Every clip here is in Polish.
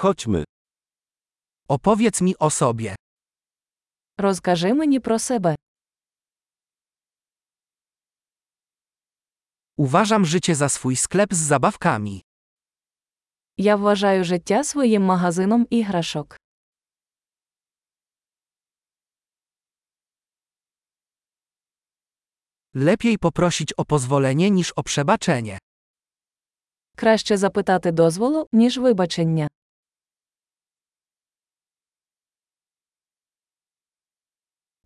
Chodźmy. Opowiedz mi o sobie. Розкажи мені про себе. Uważam życie za swój sklep z zabawkami. Я вважаю життя своїм магазином іграшок. Lepiej poprosić o pozwolenie niż o przebaczenie. Краще запитати дозволу, ніж вибачення.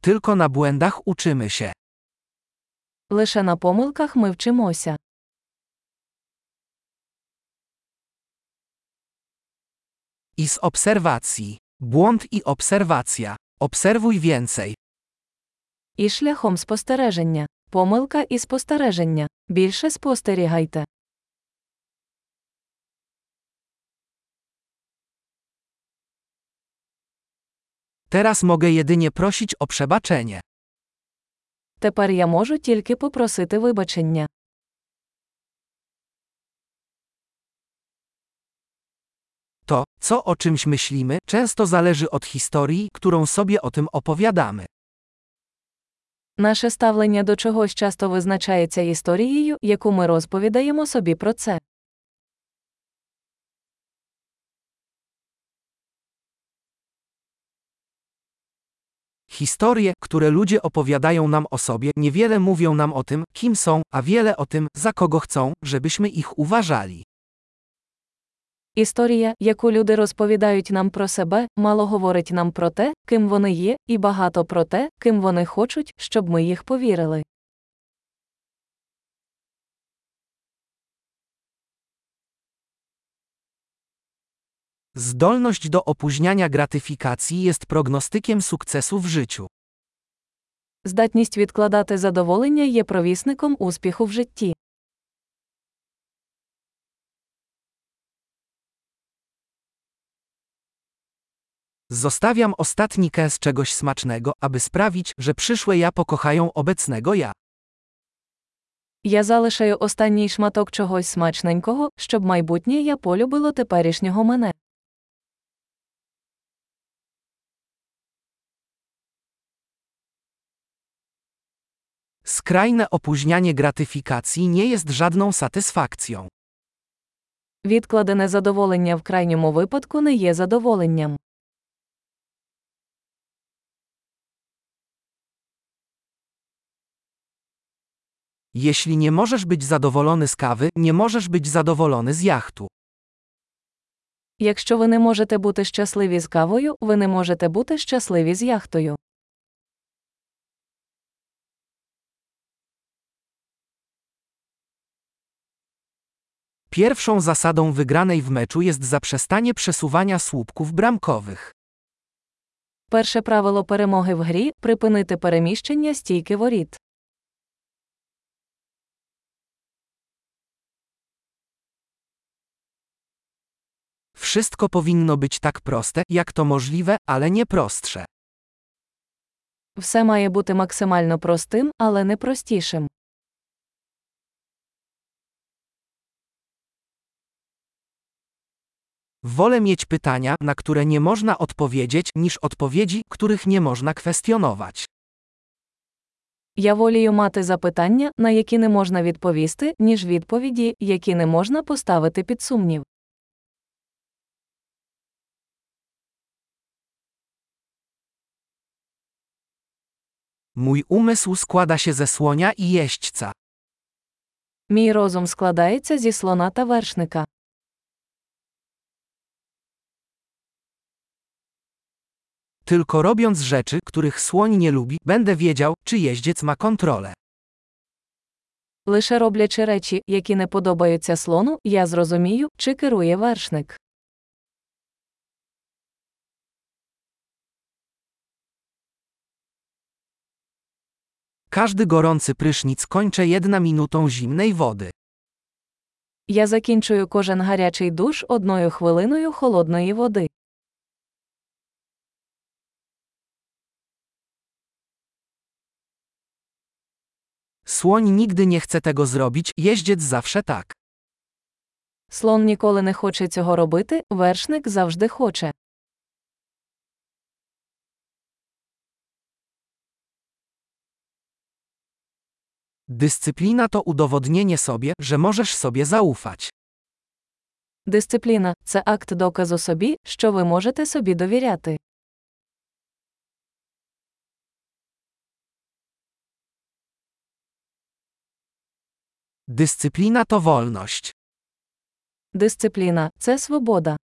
Tylko na błędach uczymy się. Лише на помилках ми вчимося. I z obserwacji. Błąd i obserwacja. Obserwuj więcej. І шляхом спостереження. Помилка і спостереження. Більше спостерігайте. Teraz mogę jedynie prosić o przebaczenie. Тепер я можу тільки попросити вибачення. To, co o czymś myślimy, często zależy od historii, którą sobie o tym opowiadamy. Наше ставлення до чогось часто визначається історією, яку ми розповідаємо собі про це. Historie, które ludzie opowiadają nam o sobie, niewiele mówią nam o tym, kim są, a wiele o tym, za kogo chcą, żebyśmy ich uważali. Історія, яку люди розповідають нам про себе, мало говорить нам про те, ким вони є, і багато про те, ким вони хочуть, щоб ми їх повірили. Zdolność do opóźniania gratyfikacji jest prognostykiem sukcesu w życiu. Здатність відкладати задоволення є провісником успіху в житті. Zostawiam ostatni kęs czegoś smacznego, aby sprawić, że przyszłe ja pokochają obecnego ja. Я залишаю останній шматок чогось смачненького, щоб майбутнє я полюбило теперішнього мене. Skrajne opóźnianie gratyfikacji nie jest żadną satysfakcją. Відкладене задоволення в крайньому випадку не є задоволенням. Jeśli nie możesz być zadowolony z kawy, nie możesz być zadowolony z jachtu. Якщо ви не можете бути щасливі з кавою, ви не можете бути щасливі з яхтою. Pierwszą zasadą wygranej w meczu jest zaprzestanie przesuwania słupków bramkowych. Перше правило перемоги в грі припинити переміщення стійки воріт. Wszystko powinno być tak proste, jak to możliwe, ale nie prostsze. Все має бути максимально простим, але не простішим. Wolę mieć pytania, na które nie można odpowiedzieć, niż odpowiedzi, których nie można kwestionować. Я волію мати запитання, на які не можна відповісти, ніж відповіді, які не можна поставити під сумнів. Mój umysł składa się ze słonia i jeźdźca. Мій розум складається зі слона та вершника. Tylko robiąc rzeczy, których słoń nie lubi, będę wiedział, czy jeździec ma kontrolę. Лише роблячи речі, які не подобаються слону, я зрозумію, чи керує вершник. Każdy gorący prysznic kończę jedna minutą zimnej wody. Я закінчую кожен гарячий душ одною хвилиною холодної води. Słoń nigdy nie chce tego zrobić, jeździec zawsze tak. Слон ніколи не хоче цього робити, вершник завжди хоче. Dyscyplina to udowodnienie sobie, że możesz sobie zaufać. Дисципліна це акт доказу собі, що ви можете собі довіряти. Dyscyplina to wolność. Дисципліна це свобода.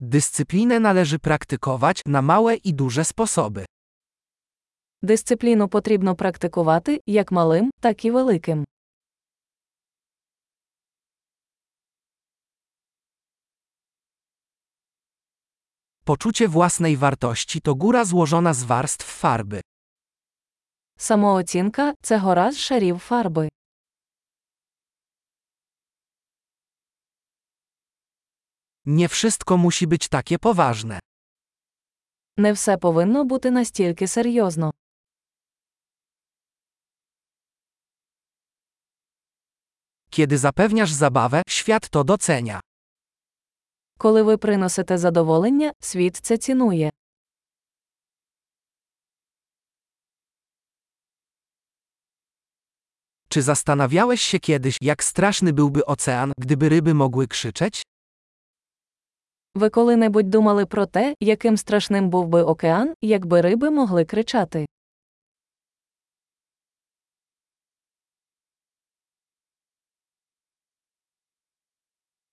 Dyscyplinę należy praktykować na małe i duże sposoby. Дисципліну потрібно практикувати як малим, так і великим. Poczucie własnej wartości to góra złożona z warstw farby. Самооцінка це гора з шарів фарби. Nie wszystko musi być takie poważne. Не все повинно бути настільки серйозно. Kiedy zapewniasz zabawę, świat to docenia. Коли ви приносите задоволення, світ це цінує. Czy zastanawiałeś się kiedyś, jak straszny byłby ocean, gdyby ryby mogły krzyczeć? Ви коли-небудь думали про те, яким страшним був би океан, якби риби могли кричати.